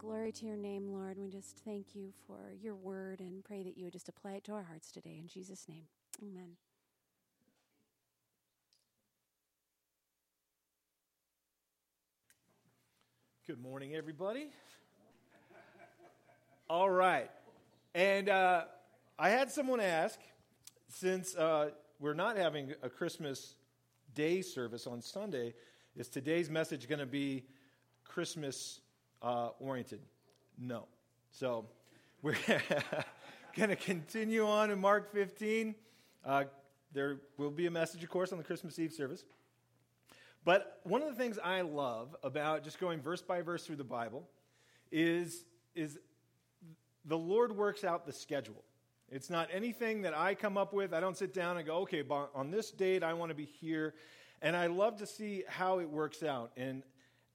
Glory to your name, Lord. We just thank you for your word and pray that you would just apply it to our hearts today. In Jesus' name, amen. Good morning, everybody. All right. And uh, I had someone ask, since uh, we're not having a Christmas Day service on Sunday, is today's message going to be Christmas uh, oriented? No. So we're going to continue on in Mark 15. Uh, there will be a message, of course, on the Christmas Eve service. But one of the things I love about just going verse by verse through the Bible is, is the Lord works out the schedule. It's not anything that I come up with. I don't sit down and go, okay, on this date, I want to be here. And I love to see how it works out. And,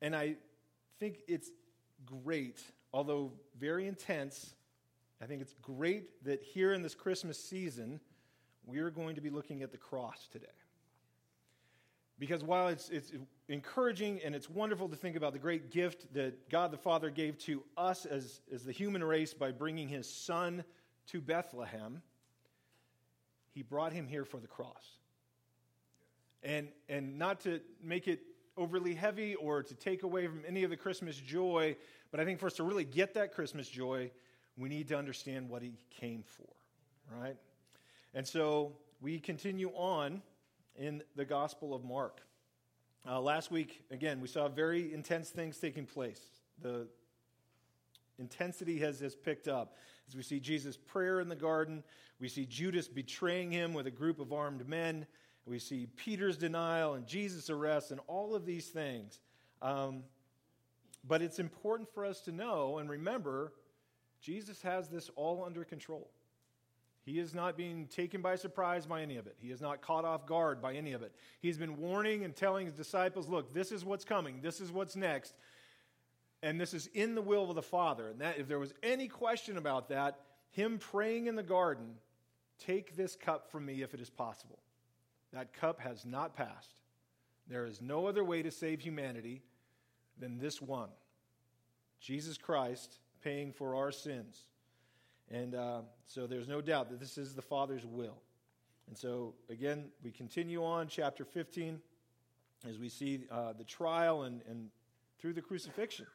and I think it's great, although very intense. I think it's great that here in this Christmas season, we're going to be looking at the cross today. Because while it's, it's encouraging and it's wonderful to think about the great gift that God the Father gave to us as, as the human race by bringing his son to Bethlehem, he brought him here for the cross. And, and not to make it overly heavy or to take away from any of the Christmas joy, but I think for us to really get that Christmas joy, we need to understand what he came for, right? And so we continue on in the Gospel of Mark. Uh, last week, again, we saw very intense things taking place. The intensity has, has picked up as we see Jesus' prayer in the garden. We see Judas betraying him with a group of armed men. We see Peter's denial and Jesus' arrest and all of these things. Um, but it's important for us to know and remember Jesus has this all under control. He is not being taken by surprise by any of it. He is not caught off guard by any of it. He's been warning and telling his disciples, look, this is what's coming, this is what's next. And this is in the will of the Father. And that if there was any question about that, him praying in the garden, take this cup from me if it is possible. That cup has not passed. There is no other way to save humanity than this one Jesus Christ paying for our sins. And uh, so there's no doubt that this is the Father's will. And so, again, we continue on, chapter 15, as we see uh, the trial and, and through the crucifixion.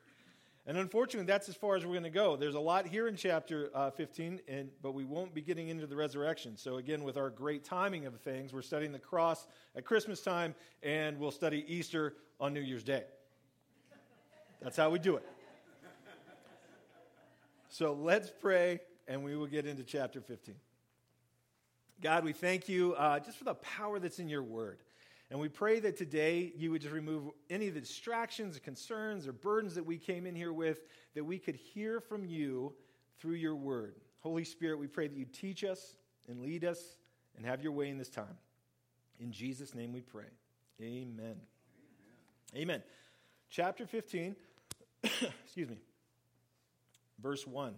And unfortunately, that's as far as we're going to go. There's a lot here in chapter uh, 15, and, but we won't be getting into the resurrection. So, again, with our great timing of things, we're studying the cross at Christmas time, and we'll study Easter on New Year's Day. That's how we do it. So, let's pray and we will get into chapter 15. God, we thank you uh, just for the power that's in your word. And we pray that today you would just remove any of the distractions, or concerns, or burdens that we came in here with, that we could hear from you through your word. Holy Spirit, we pray that you teach us and lead us and have your way in this time. In Jesus' name we pray. Amen. Amen. Amen. Chapter 15, excuse me, verse 1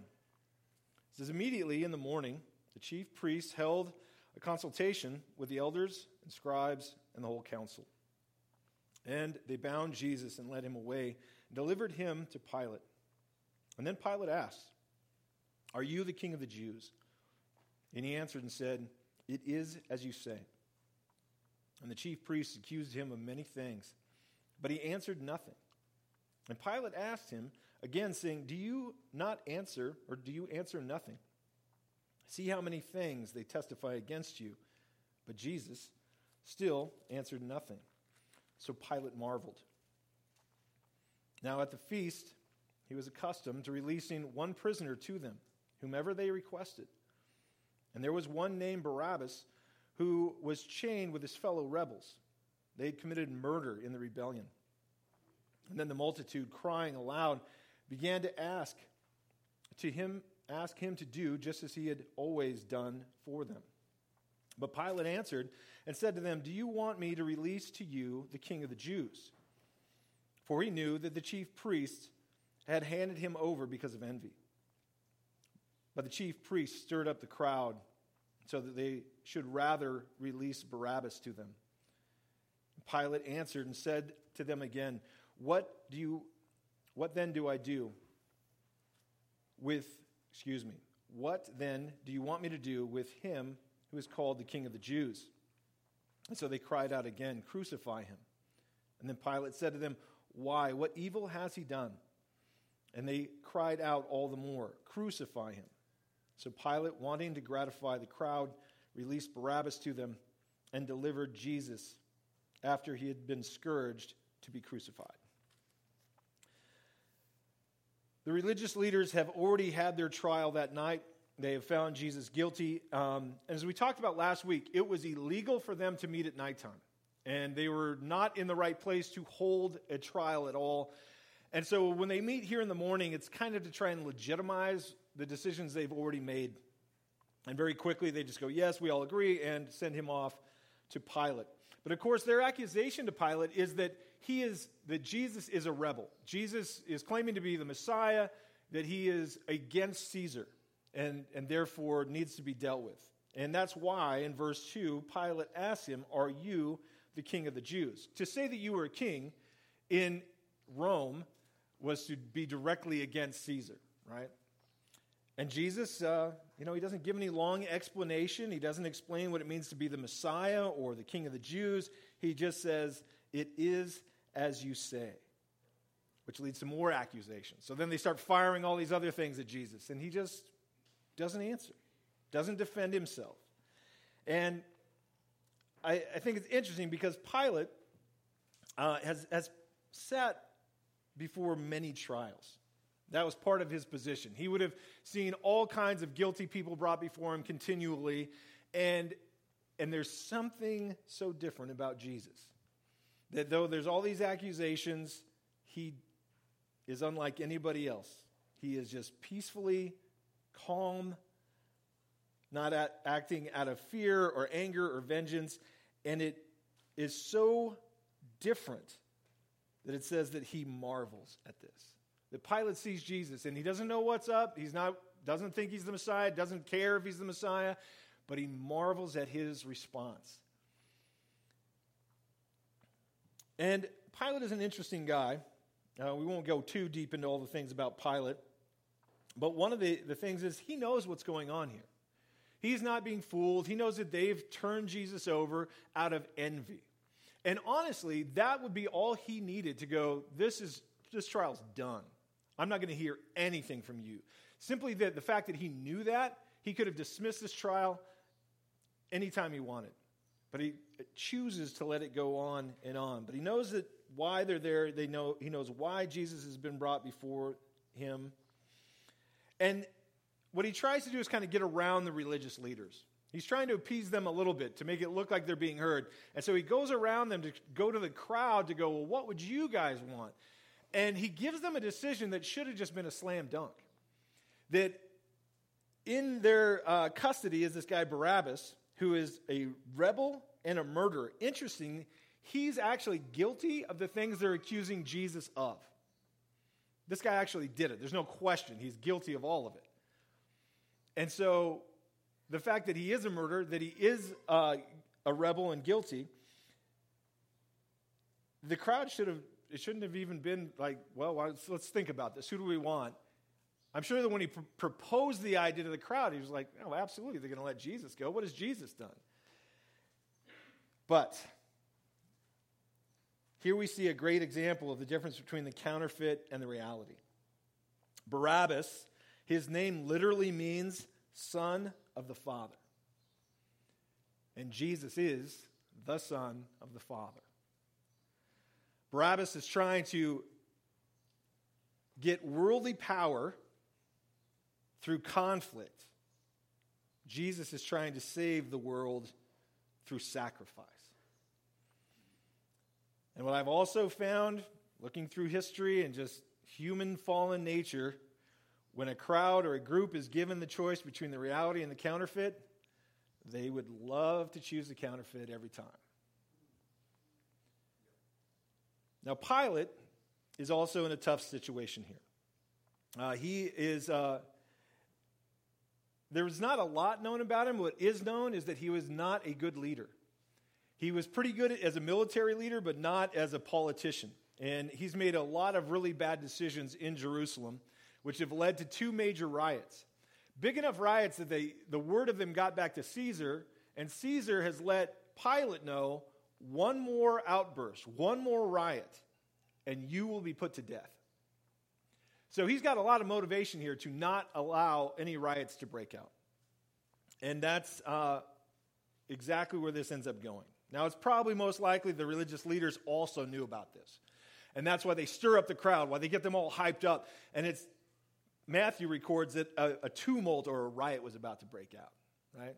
says, Immediately in the morning, the chief priests held a consultation with the elders and scribes and the whole council. And they bound Jesus and led him away and delivered him to Pilate. And then Pilate asked, Are you the king of the Jews? And he answered and said, It is as you say. And the chief priests accused him of many things, but he answered nothing. And Pilate asked him again, saying, Do you not answer, or do you answer nothing? See how many things they testify against you. But Jesus still answered nothing. So Pilate marveled. Now at the feast, he was accustomed to releasing one prisoner to them, whomever they requested. And there was one named Barabbas who was chained with his fellow rebels. They had committed murder in the rebellion. And then the multitude, crying aloud, began to ask to him, ask him to do just as he had always done for them. But Pilate answered and said to them, Do you want me to release to you the king of the Jews? For he knew that the chief priests had handed him over because of envy. But the chief priests stirred up the crowd so that they should rather release Barabbas to them. Pilate answered and said to them again, what do you what then do I do? with, excuse me, what then do you want me to do with him who is called the King of the Jews? And so they cried out again, Crucify him. And then Pilate said to them, Why? What evil has he done? And they cried out all the more, Crucify him. So Pilate, wanting to gratify the crowd, released Barabbas to them and delivered Jesus after he had been scourged to be crucified. The religious leaders have already had their trial that night. They have found Jesus guilty. Um, as we talked about last week, it was illegal for them to meet at nighttime. And they were not in the right place to hold a trial at all. And so when they meet here in the morning, it's kind of to try and legitimize the decisions they've already made. And very quickly, they just go, Yes, we all agree, and send him off to Pilate. But of course, their accusation to Pilate is that he is that Jesus is a rebel. Jesus is claiming to be the Messiah, that he is against Caesar, and, and therefore needs to be dealt with. And that's why in verse 2, Pilate asks him, Are you the king of the Jews? To say that you were a king in Rome was to be directly against Caesar, right? And Jesus, uh, you know, he doesn't give any long explanation. He doesn't explain what it means to be the Messiah or the King of the Jews. He just says, It is as you say, which leads to more accusations. So then they start firing all these other things at Jesus, and he just doesn't answer, doesn't defend himself. And I, I think it's interesting because Pilate uh, has, has sat before many trials. That was part of his position. He would have seen all kinds of guilty people brought before him continually. And, and there's something so different about Jesus that though there's all these accusations, he is unlike anybody else. He is just peacefully calm, not at, acting out of fear or anger or vengeance. And it is so different that it says that he marvels at this that Pilate sees Jesus and he doesn't know what's up. He's not, doesn't think he's the Messiah, doesn't care if he's the Messiah, but he marvels at his response. And Pilate is an interesting guy. Uh, we won't go too deep into all the things about Pilate, but one of the, the things is he knows what's going on here. He's not being fooled. He knows that they've turned Jesus over out of envy. And honestly, that would be all he needed to go, this is this trial's done. I'm not going to hear anything from you. Simply the, the fact that he knew that, he could have dismissed this trial anytime he wanted. But he chooses to let it go on and on. But he knows that why they're there, they know, he knows why Jesus has been brought before him. And what he tries to do is kind of get around the religious leaders. He's trying to appease them a little bit to make it look like they're being heard. And so he goes around them to go to the crowd to go, Well, what would you guys want? And he gives them a decision that should have just been a slam dunk. That in their uh, custody is this guy Barabbas, who is a rebel and a murderer. Interesting, he's actually guilty of the things they're accusing Jesus of. This guy actually did it. There's no question. He's guilty of all of it. And so the fact that he is a murderer, that he is uh, a rebel and guilty, the crowd should have it shouldn't have even been like, well, let's think about this. Who do we want? I'm sure that when he pr- proposed the idea to the crowd, he was like, oh, absolutely, they're going to let Jesus go. What has Jesus done? But here we see a great example of the difference between the counterfeit and the reality. Barabbas, his name literally means son of the Father. And Jesus is the Son of the Father. Barabbas is trying to get worldly power through conflict. Jesus is trying to save the world through sacrifice. And what I've also found, looking through history and just human fallen nature, when a crowd or a group is given the choice between the reality and the counterfeit, they would love to choose the counterfeit every time. Now, Pilate is also in a tough situation here. Uh, he is, uh, there was not a lot known about him. What is known is that he was not a good leader. He was pretty good as a military leader, but not as a politician. And he's made a lot of really bad decisions in Jerusalem, which have led to two major riots. Big enough riots that they, the word of them got back to Caesar, and Caesar has let Pilate know one more outburst, one more riot, and you will be put to death. So he's got a lot of motivation here to not allow any riots to break out. And that's uh, exactly where this ends up going. Now, it's probably most likely the religious leaders also knew about this. And that's why they stir up the crowd, why they get them all hyped up. And it's Matthew records that a, a tumult or a riot was about to break out, right?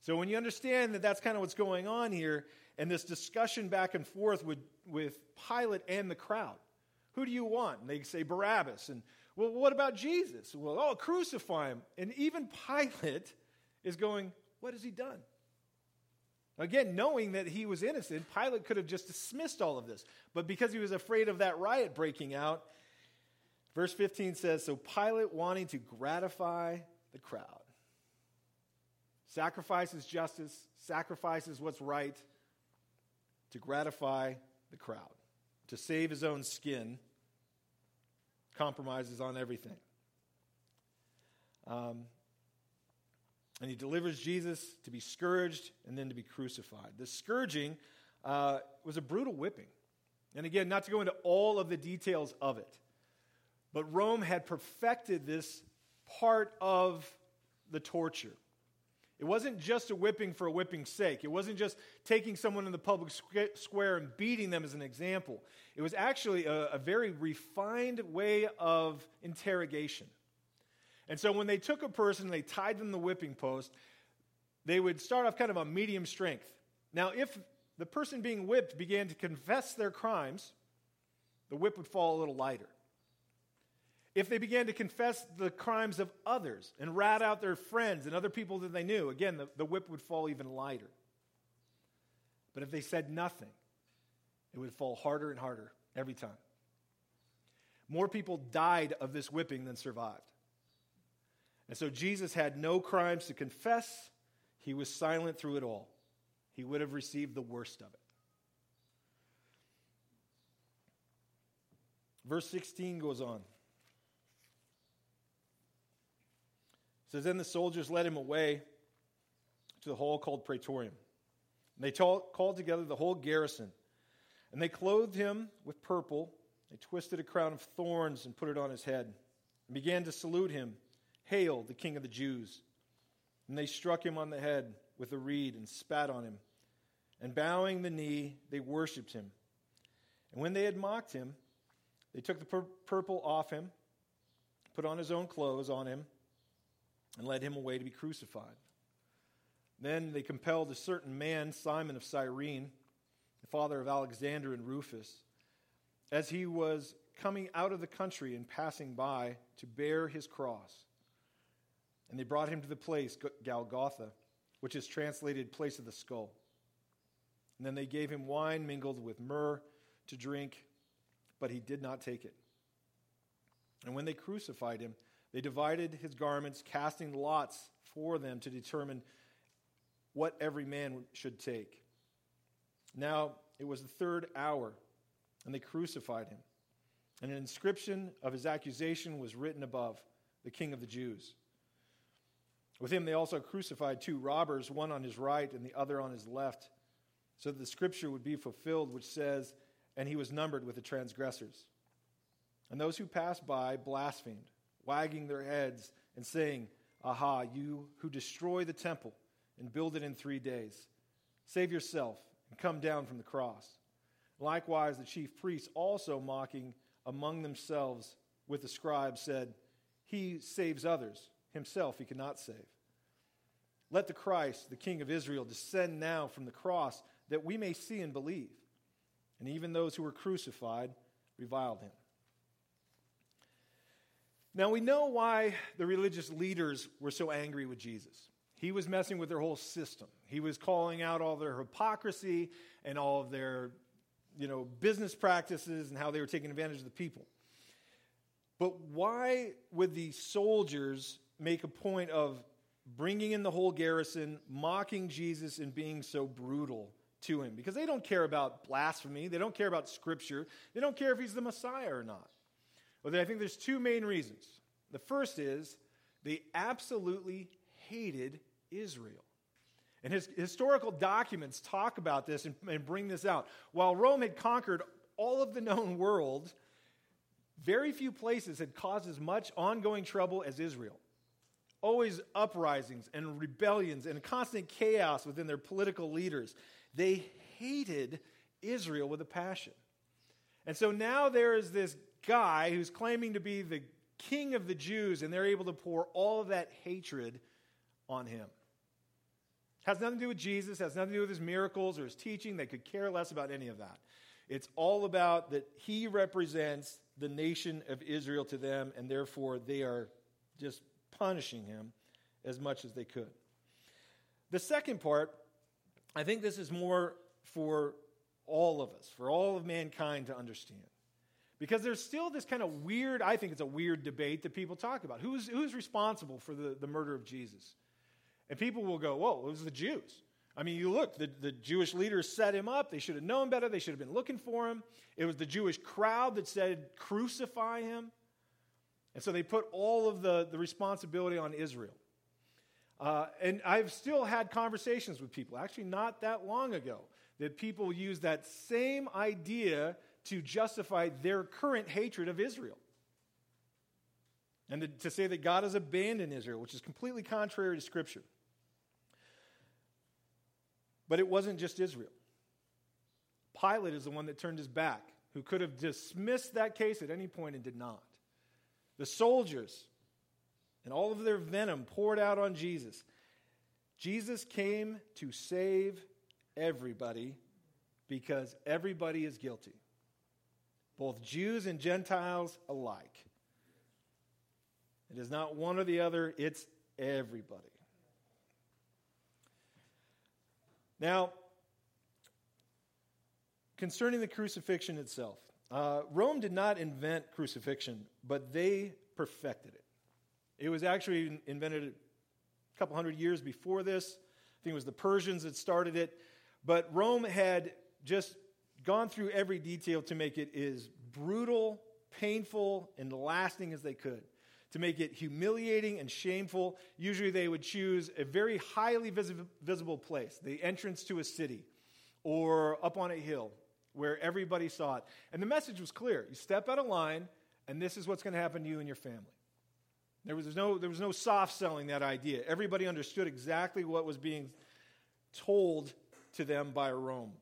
So when you understand that that's kind of what's going on here, and this discussion back and forth with, with Pilate and the crowd, who do you want? And they say Barabbas. And well, what about Jesus? Well, oh, crucify him. And even Pilate is going, what has he done? Again, knowing that he was innocent, Pilate could have just dismissed all of this. But because he was afraid of that riot breaking out, verse 15 says So Pilate, wanting to gratify the crowd, sacrifices justice, sacrifices what's right to gratify the crowd, to save his own skin, compromises on everything. Um, and he delivers Jesus to be scourged and then to be crucified. The scourging uh, was a brutal whipping. And again, not to go into all of the details of it, but Rome had perfected this part of the torture. It wasn't just a whipping for a whipping's sake. It wasn't just taking someone in the public square and beating them as an example. It was actually a, a very refined way of interrogation. And so when they took a person and they tied them to the whipping post, they would start off kind of on medium strength. Now, if the person being whipped began to confess their crimes, the whip would fall a little lighter. If they began to confess the crimes of others and rat out their friends and other people that they knew, again, the, the whip would fall even lighter. But if they said nothing, it would fall harder and harder every time. More people died of this whipping than survived. And so Jesus had no crimes to confess. He was silent through it all. He would have received the worst of it. Verse 16 goes on. It says, Then the soldiers led him away to the hall called Praetorium. And they called together the whole garrison. And they clothed him with purple. They twisted a crown of thorns and put it on his head, and began to salute him. Hail, the King of the Jews. And they struck him on the head with a reed and spat on him. And bowing the knee, they worshipped him. And when they had mocked him, they took the pur- purple off him, put on his own clothes on him, and led him away to be crucified. Then they compelled a certain man, Simon of Cyrene, the father of Alexander and Rufus, as he was coming out of the country and passing by, to bear his cross. And they brought him to the place, Golgotha, which is translated place of the skull. And then they gave him wine mingled with myrrh to drink, but he did not take it. And when they crucified him, they divided his garments, casting lots for them to determine what every man should take. Now it was the third hour, and they crucified him. And an inscription of his accusation was written above the King of the Jews. With him, they also crucified two robbers, one on his right and the other on his left, so that the scripture would be fulfilled, which says, And he was numbered with the transgressors. And those who passed by blasphemed, wagging their heads and saying, Aha, you who destroy the temple and build it in three days, save yourself and come down from the cross. Likewise, the chief priests, also mocking among themselves with the scribes, said, He saves others himself he cannot save. Let the Christ, the King of Israel, descend now from the cross that we may see and believe. And even those who were crucified reviled him. Now we know why the religious leaders were so angry with Jesus. He was messing with their whole system. He was calling out all their hypocrisy and all of their you know, business practices and how they were taking advantage of the people. But why would the soldiers make a point of bringing in the whole garrison, mocking Jesus, and being so brutal to him because they don't care about blasphemy. They don't care about scripture. They don't care if he's the Messiah or not. Well, I think there's two main reasons. The first is they absolutely hated Israel. And his historical documents talk about this and, and, bring this out. While Rome had conquered all of the known world, very few places had caused as much ongoing trouble as Israel. Always uprisings and rebellions and constant chaos within their political leaders. They hated Israel with a passion. And so now there is this guy who's claiming to be the king of the Jews, and they're able to pour all of that hatred on him. Has nothing to do with Jesus, has nothing to do with his miracles or his teaching. They could care less about any of that. It's all about that he represents the nation of Israel to them, and therefore they are just punishing him as much as they could. The second part, I think this is more for all of us, for all of mankind to understand. Because there's still this kind of weird, I think it's a weird debate that people talk about. Who's, who's responsible for the, the murder of Jesus? And people will go, whoa, it was the Jews. I mean, you look, the, the Jewish leaders set him up. They should have known better. They should have been looking for him. It was the Jewish crowd that said, crucify him. And so they put all of the, the responsibility on Israel. Uh, and I've still had conversations with people, actually, not that long ago, that people use that same idea to justify their current hatred of Israel. And to, to say that God has abandoned Israel, which is completely contrary to Scripture. But it wasn't just Israel. Pilate is the one that turned his back, who could have dismissed that case at any point and did not. The soldiers and all of their venom poured out on Jesus. Jesus came to save everybody because everybody is guilty, both Jews and Gentiles alike. It is not one or the other, it's everybody. Now, concerning the crucifixion itself, uh, Rome did not invent crucifixion, but they perfected it. It was actually invented a couple hundred years before this. I think it was the Persians that started it. But Rome had just gone through every detail to make it as brutal, painful, and lasting as they could. To make it humiliating and shameful, usually they would choose a very highly visible place, the entrance to a city, or up on a hill where everybody saw it. And the message was clear you step out of line, and this is what's going to happen to you and your family. There was, no, there was no soft selling that idea. Everybody understood exactly what was being told to them by Rome.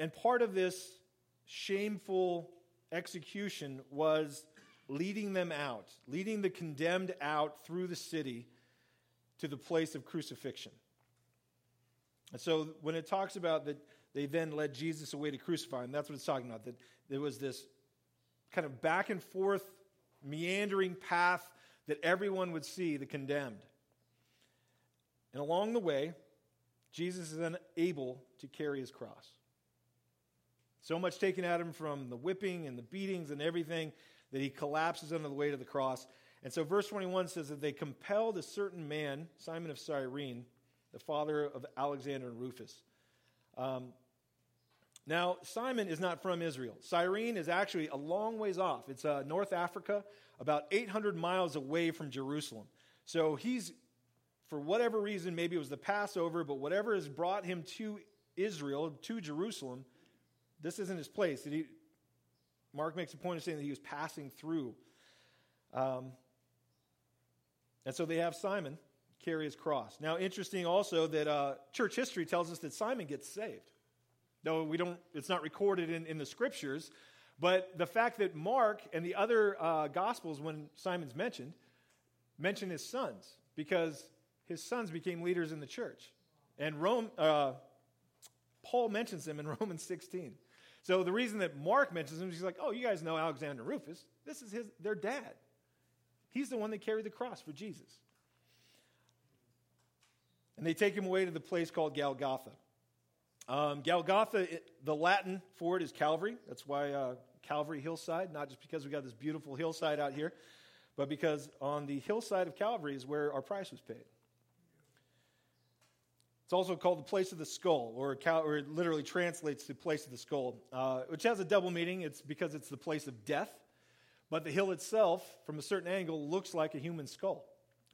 And part of this shameful execution was leading them out, leading the condemned out through the city to the place of crucifixion. And so when it talks about that they then led Jesus away to crucify him, that's what it's talking about. That there was this kind of back and forth, meandering path that everyone would see the condemned. And along the way, Jesus is unable to carry his cross. So much taken at him from the whipping and the beatings and everything that he collapses under the weight of the cross. And so, verse 21 says that they compelled a certain man, Simon of Cyrene, the father of Alexander and Rufus. Um, now, Simon is not from Israel. Cyrene is actually a long ways off. It's uh, North Africa, about 800 miles away from Jerusalem. So he's, for whatever reason, maybe it was the Passover, but whatever has brought him to Israel, to Jerusalem, this isn't his place. He, Mark makes a point of saying that he was passing through. Um, and so they have Simon carry his cross. Now, interesting also that uh, church history tells us that Simon gets saved. Though we don't, it's not recorded in, in the scriptures, but the fact that Mark and the other uh, gospels, when Simon's mentioned, mention his sons because his sons became leaders in the church. And Rome, uh, Paul mentions them in Romans 16. So the reason that Mark mentions him, he's like, oh, you guys know Alexander Rufus. This is his, their dad. He's the one that carried the cross for Jesus. And they take him away to the place called Golgotha. Um, Golgotha, the Latin for it is Calvary. That's why uh, Calvary hillside, not just because we got this beautiful hillside out here, but because on the hillside of Calvary is where our price was paid. It's also called the place of the skull, or, cal- or it literally translates to place of the skull, uh, which has a double meaning. It's because it's the place of death, But the hill itself, from a certain angle, looks like a human skull.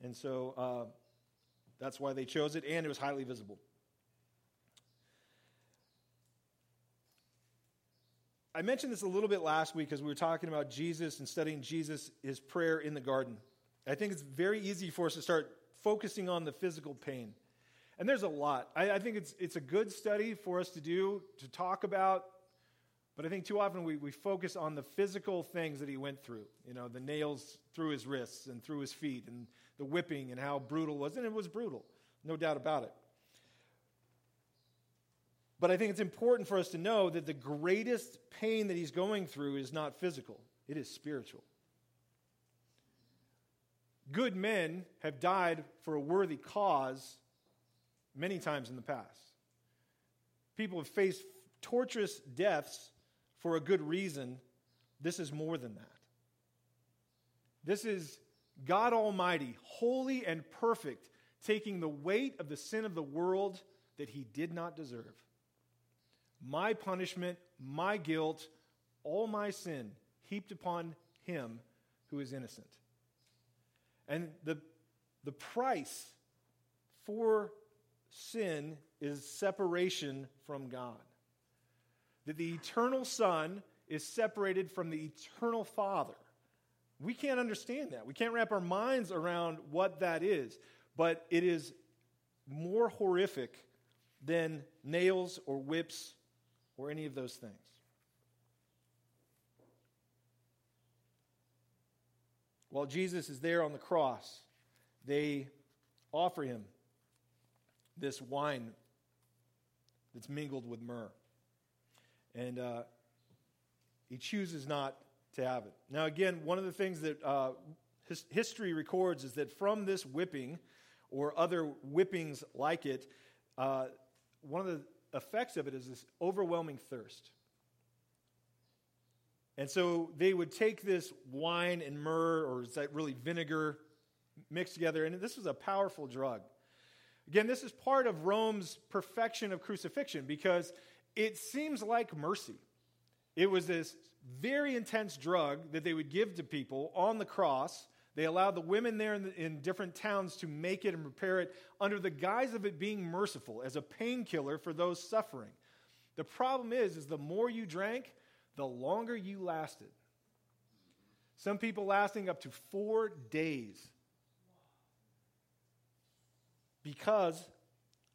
And so uh, that's why they chose it, and it was highly visible. I mentioned this a little bit last week as we were talking about Jesus and studying Jesus, his prayer in the garden. I think it's very easy for us to start focusing on the physical pain. And there's a lot. I, I, think it's, it's a good study for us to do, to talk about, but I think too often we, we focus on the physical things that he went through. You know, the nails through his wrists and through his feet, and the whipping and how brutal it was. And it was brutal, no doubt about it. But I think it's important for us to know that the greatest pain that he's going through is not physical, it is spiritual. Good men have died for a worthy cause many times in the past. People have faced torturous deaths for a good reason. This is more than that. This is God Almighty, holy and perfect, taking the weight of the sin of the world that he did not deserve my punishment, my guilt, all my sin heaped upon him who is innocent. And the, the price for sin is separation from God. That the eternal Son is separated from the eternal Father. We can't understand that. We can't wrap our minds around what that is, but it is more horrific than nails or whips or any of those things. While Jesus is there on the cross, they offer him this wine that's mingled with myrrh. And uh, he chooses not to have it. Now, again, one of the things that uh, his, history records is that from this whipping or other whippings like it, uh, one of the effects of it is this overwhelming thirst. And so they would take this wine and myrrh, or is that really vinegar, mixed together, and this was a powerful drug. Again, this is part of Rome's perfection of crucifixion because it seems like mercy. It was this very intense drug that they would give to people on the cross they allowed the women there in, the, in different towns to make it and prepare it under the guise of it being merciful as a painkiller for those suffering. The problem is, is the more you drank, the longer you lasted. Some people lasting up to four days because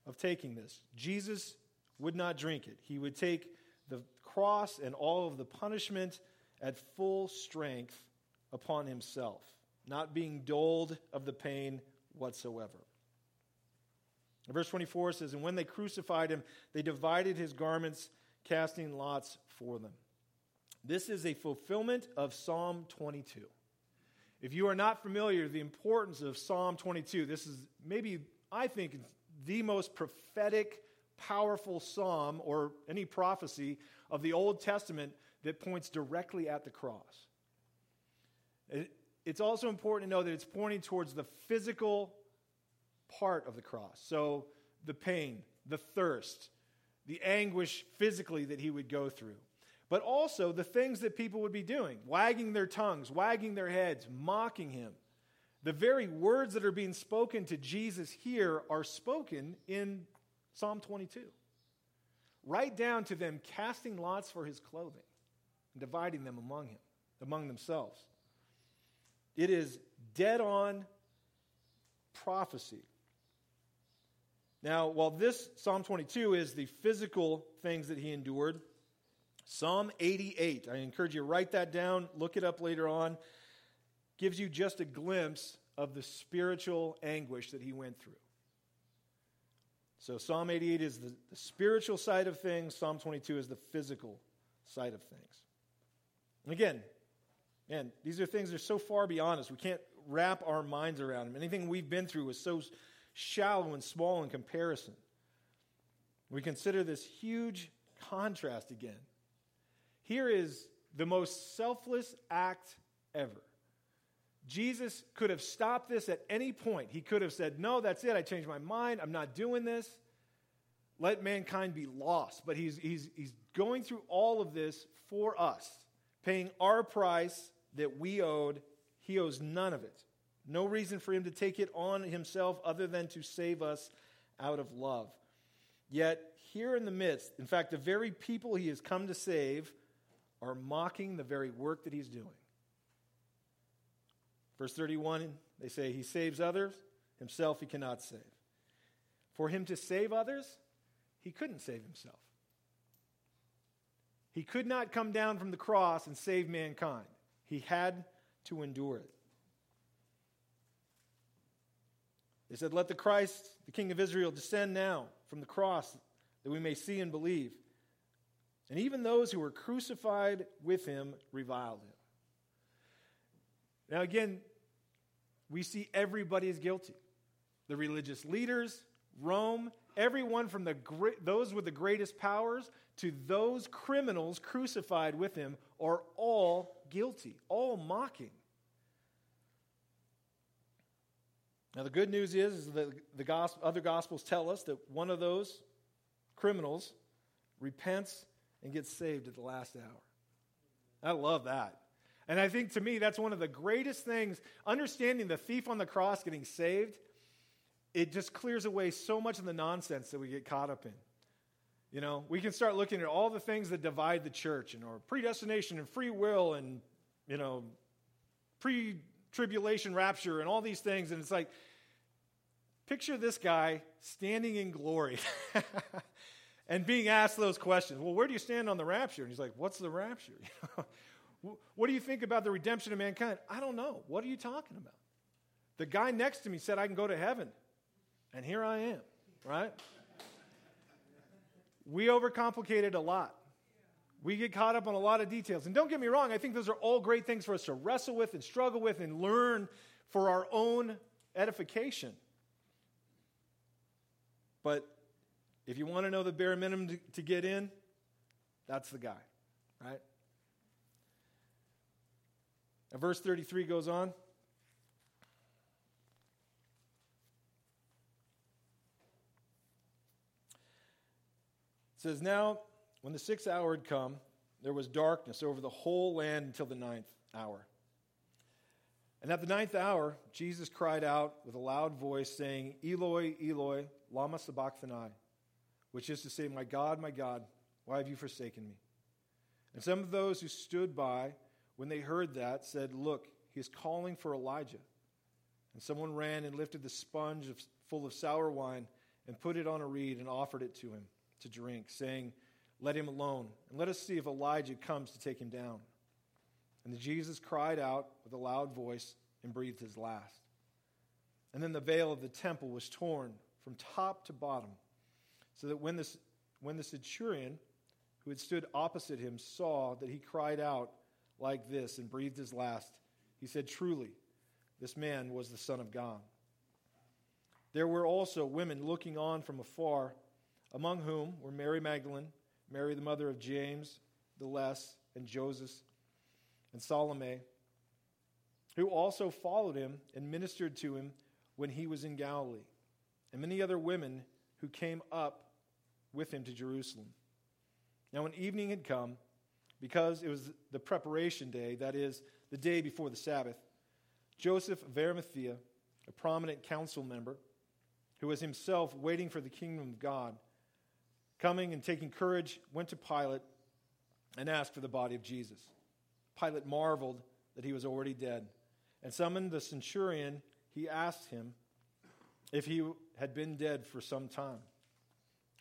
of taking this. Jesus would not drink it. He would take cross and all of the punishment at full strength upon himself not being doled of the pain whatsoever. Verse 24 says, And when they crucified him, they divided his garments, casting lots for them. This is a fulfillment of Psalm 22. If you are not familiar with the importance of Psalm 22, this is maybe, I think, the most prophetic, powerful psalm or any prophecy of the Old Testament that points directly at the cross. It's also important to know that it's pointing towards the physical part of the cross. So the pain, the thirst, the anguish physically that he would go through. But also the things that people would be doing wagging their tongues, wagging their heads, mocking him. The very words that are being spoken to Jesus here are spoken in Psalm 22. Right down to them casting lots for his clothing and dividing them among him, among themselves. It is dead on prophecy. Now, while this Psalm 22 is the physical things that he endured, Psalm 88, I encourage you to write that down, look it up later on, gives you just a glimpse of the spiritual anguish that he went through. So, Psalm 88 is the, the spiritual side of things, Psalm 22 is the physical side of things. And again, Man, these are things that are so far beyond us. We can't wrap our minds around them. Anything we've been through is so shallow and small in comparison. We consider this huge contrast again. Here is the most selfless act ever. Jesus could have stopped this at any point. He could have said, No, that's it. I changed my mind. I'm not doing this. Let mankind be lost. But he's, he's, he's going through all of this for us, paying our price that we owed, he owes none of it. No reason for him to take it on himself other than to save us out of love. Yet, here in the midst, in fact, the very people he has come to save are mocking the very work that he's doing. Verse 31, they say, He saves others, himself he cannot save. For him to save others, he couldn't save himself. He could not come down from the cross and save mankind, he had to endure it. They said, Let the Christ, the King of Israel, descend now from the cross that we may see and believe. And even those who were crucified with him reviled him. Now, again, we see everybody is guilty the religious leaders, Rome, everyone from the those with the greatest powers to those criminals crucified with him are all guilty, all mocking. Now, the good news is, is that the gospel, other gospels tell us that one of those criminals repents and gets saved at the last hour. I love that. And I think to me, that's one of the greatest things. Understanding the thief on the cross getting saved, it just clears away so much of the nonsense that we get caught up in. You know, we can start looking at all the things that divide the church and or predestination and free will and, you know, pre tribulation rapture and all these things. And it's like, picture this guy standing in glory and being asked those questions. Well, where do you stand on the rapture? And he's like, What's the rapture? what do you think about the redemption of mankind? I don't know. What are you talking about? The guy next to me said I can go to heaven. And here I am, right? We overcomplicate it a lot. We get caught up on a lot of details. And don't get me wrong, I think those are all great things for us to wrestle with and struggle with and learn for our own edification. But if you want to know the bare minimum to, to get in, that's the guy, right? And verse 33 goes on. It says, Now, when the sixth hour had come, there was darkness over the whole land until the ninth hour. And at the ninth hour, Jesus cried out with a loud voice, saying, Eloi, Eloi, Lama Sabachthani, which is to say, My God, my God, why have you forsaken me? And some of those who stood by, when they heard that, said, Look, he is calling for Elijah. And someone ran and lifted the sponge full of sour wine and put it on a reed and offered it to him to drink, saying, Let him alone, and let us see if Elijah comes to take him down. And Jesus cried out with a loud voice and breathed his last. And then the veil of the temple was torn from top to bottom, so that when, this, when the centurion who had stood opposite him saw that he cried out like this and breathed his last, he said, Truly, this man was the Son of God. There were also women looking on from afar among whom were Mary Magdalene, Mary the mother of James the Less, and Joseph, and Salome, who also followed him and ministered to him when he was in Galilee, and many other women who came up with him to Jerusalem. Now, when evening had come, because it was the preparation day, that is, the day before the Sabbath, Joseph of Arimathea, a prominent council member, who was himself waiting for the kingdom of God, Coming and taking courage, went to Pilate and asked for the body of Jesus. Pilate marveled that he was already dead and summoned the centurion. He asked him if he had been dead for some time.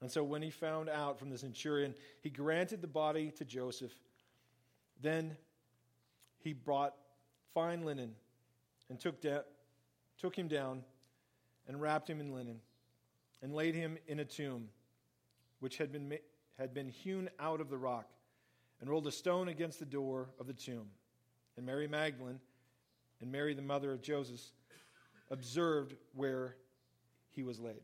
And so when he found out from the centurion, he granted the body to Joseph. Then he brought fine linen and took, da- took him down and wrapped him in linen and laid him in a tomb which had been, had been hewn out of the rock, and rolled a stone against the door of the tomb. And Mary Magdalene and Mary, the mother of Joseph, observed where he was laid.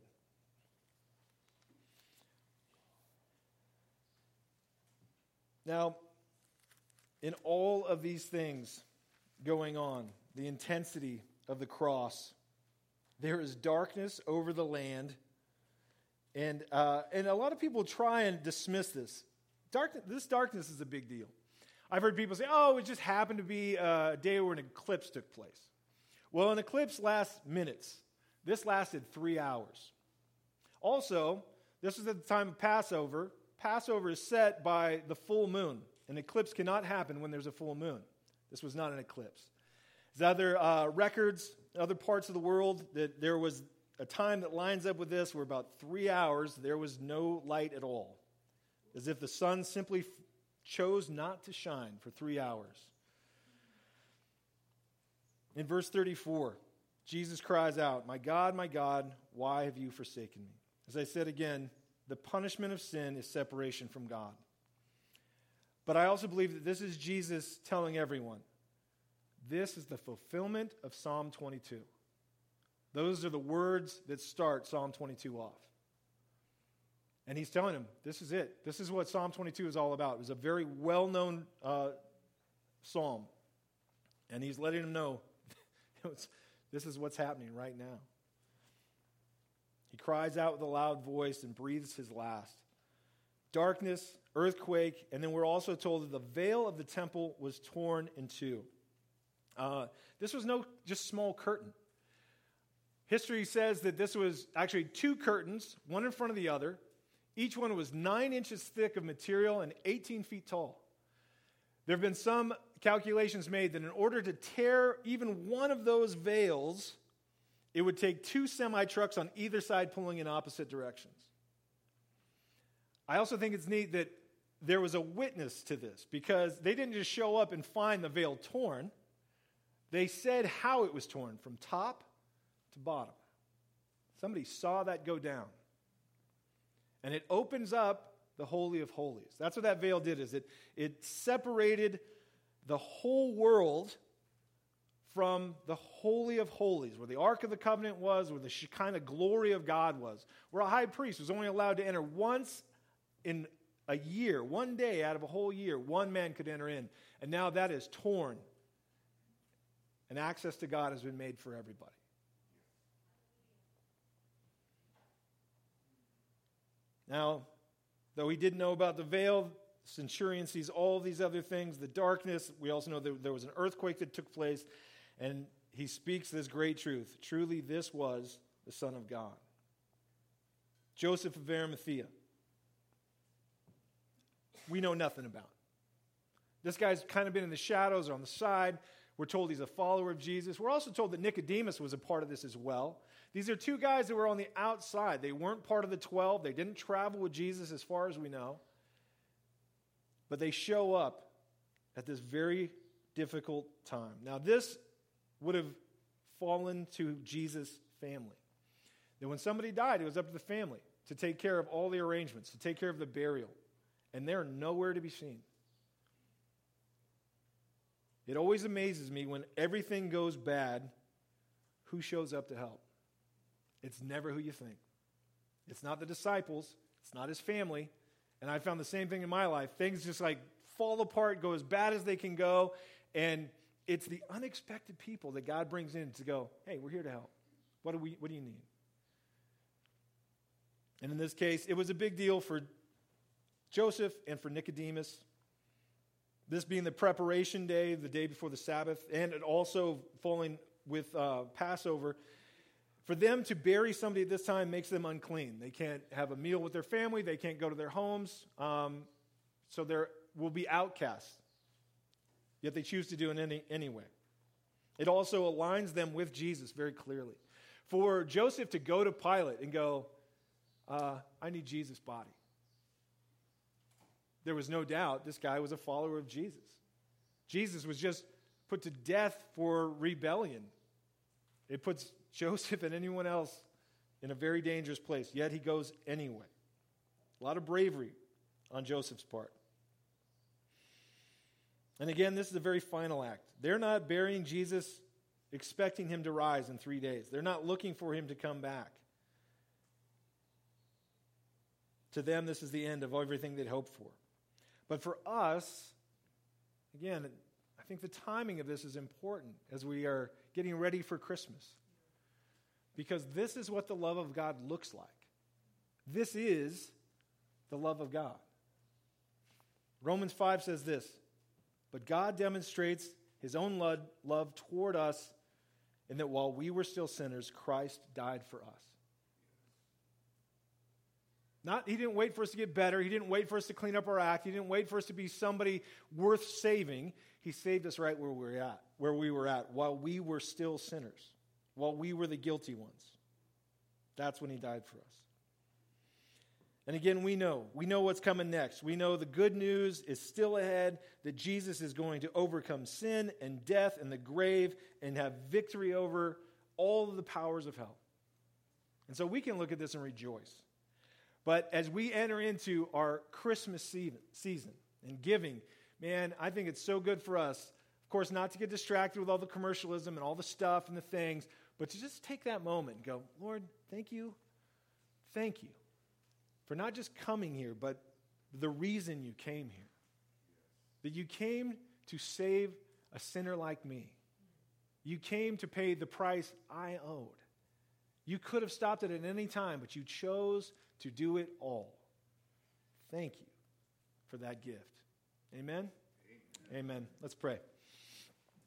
Now, in all of these things going on, the intensity of the cross, there is darkness over the land and, uh, and a lot of people try and dismiss this. Dark, this darkness is a big deal. I've heard people say, oh, it just happened to be a day where an eclipse took place. Well, an eclipse lasts minutes. This lasted three hours. Also, this was at the time of Passover. Passover is set by the full moon. An eclipse cannot happen when there's a full moon. This was not an eclipse. There's other uh, records, other parts of the world, that there was a time that lines up with this where about three hours there was no light at all. As if the sun simply f- chose not to shine for three hours. In verse 34, Jesus cries out, My God, my God, why have you forsaken me? As I said again, the punishment of sin is separation from God. But I also believe that this is Jesus telling everyone this is the fulfillment of Psalm 22. Those are the words that start Psalm 22 off. And he's telling him, this is it. This is what Psalm 22 is all about. It was a very well known uh, psalm. And he's letting him know this is what's happening right now. He cries out with a loud voice and breathes his last. Darkness, earthquake, and then we're also told that the veil of the temple was torn in two. Uh, this was no just small curtain. History says that this was actually two curtains, one in front of the other. Each one was nine inches thick of material and 18 feet tall. There have been some calculations made that in order to tear even one of those veils, it would take two semi trucks on either side pulling in opposite directions. I also think it's neat that there was a witness to this because they didn't just show up and find the veil torn. They said how it was torn from top to bottom. Somebody saw that go down. And it opens up the Holy of Holies. That's what that veil did, is it, it separated the whole world from the Holy of Holies, where the Ark of the Covenant was, where the Shekinah glory of God was, where a high priest was only allowed to enter once in a year, one day out of a whole year, one man could enter in. And now that is torn. And access to God has been made for everybody. Now, though he didn't know about the veil, centurion sees all these other things, the darkness. We also know that there was an earthquake that took place, and he speaks this great truth. Truly, this was the Son of God. Joseph of Arimathea. We know nothing about. This guy's kind of been in the shadows or on the side. We're told he's a follower of Jesus. We're also told that Nicodemus was a part of this as well. These are two guys that were on the outside. They weren't part of the 12. They didn't travel with Jesus as far as we know. But they show up at this very difficult time. Now, this would have fallen to Jesus' family. That when somebody died, it was up to the family to take care of all the arrangements, to take care of the burial. And they're nowhere to be seen. It always amazes me when everything goes bad, who shows up to help? It's never who you think. It's not the disciples, it's not his family. And I found the same thing in my life. Things just like fall apart, go as bad as they can go. And it's the unexpected people that God brings in to go, hey, we're here to help. What do, we, what do you need? And in this case, it was a big deal for Joseph and for Nicodemus. This being the preparation day, the day before the Sabbath, and it also falling with uh, Passover. For them to bury somebody at this time makes them unclean. They can't have a meal with their family, they can't go to their homes, um, so they will be outcasts. Yet they choose to do it any, anyway. It also aligns them with Jesus very clearly. For Joseph to go to Pilate and go, uh, I need Jesus' body. There was no doubt this guy was a follower of Jesus. Jesus was just put to death for rebellion. It puts Joseph and anyone else in a very dangerous place, yet he goes anyway. A lot of bravery on Joseph's part. And again, this is a very final act. They're not burying Jesus expecting him to rise in three days, they're not looking for him to come back. To them, this is the end of everything they'd hoped for. But for us, again, I think the timing of this is important as we are getting ready for Christmas. Because this is what the love of God looks like. This is the love of God. Romans 5 says this But God demonstrates his own love toward us in that while we were still sinners, Christ died for us. Not, he didn't wait for us to get better. He didn't wait for us to clean up our act. He didn't wait for us to be somebody worth saving. He saved us right where we were at, where we were at, while we were still sinners, while we were the guilty ones. That's when he died for us. And again, we know. We know what's coming next. We know the good news is still ahead that Jesus is going to overcome sin and death and the grave and have victory over all of the powers of hell. And so we can look at this and rejoice. But as we enter into our Christmas season and giving, man, I think it's so good for us, of course, not to get distracted with all the commercialism and all the stuff and the things, but to just take that moment and go, Lord, thank you. Thank you for not just coming here, but the reason you came here. That you came to save a sinner like me. You came to pay the price I owed. You could have stopped it at any time, but you chose to do it all. Thank you for that gift. Amen? Amen. Amen. Let's pray.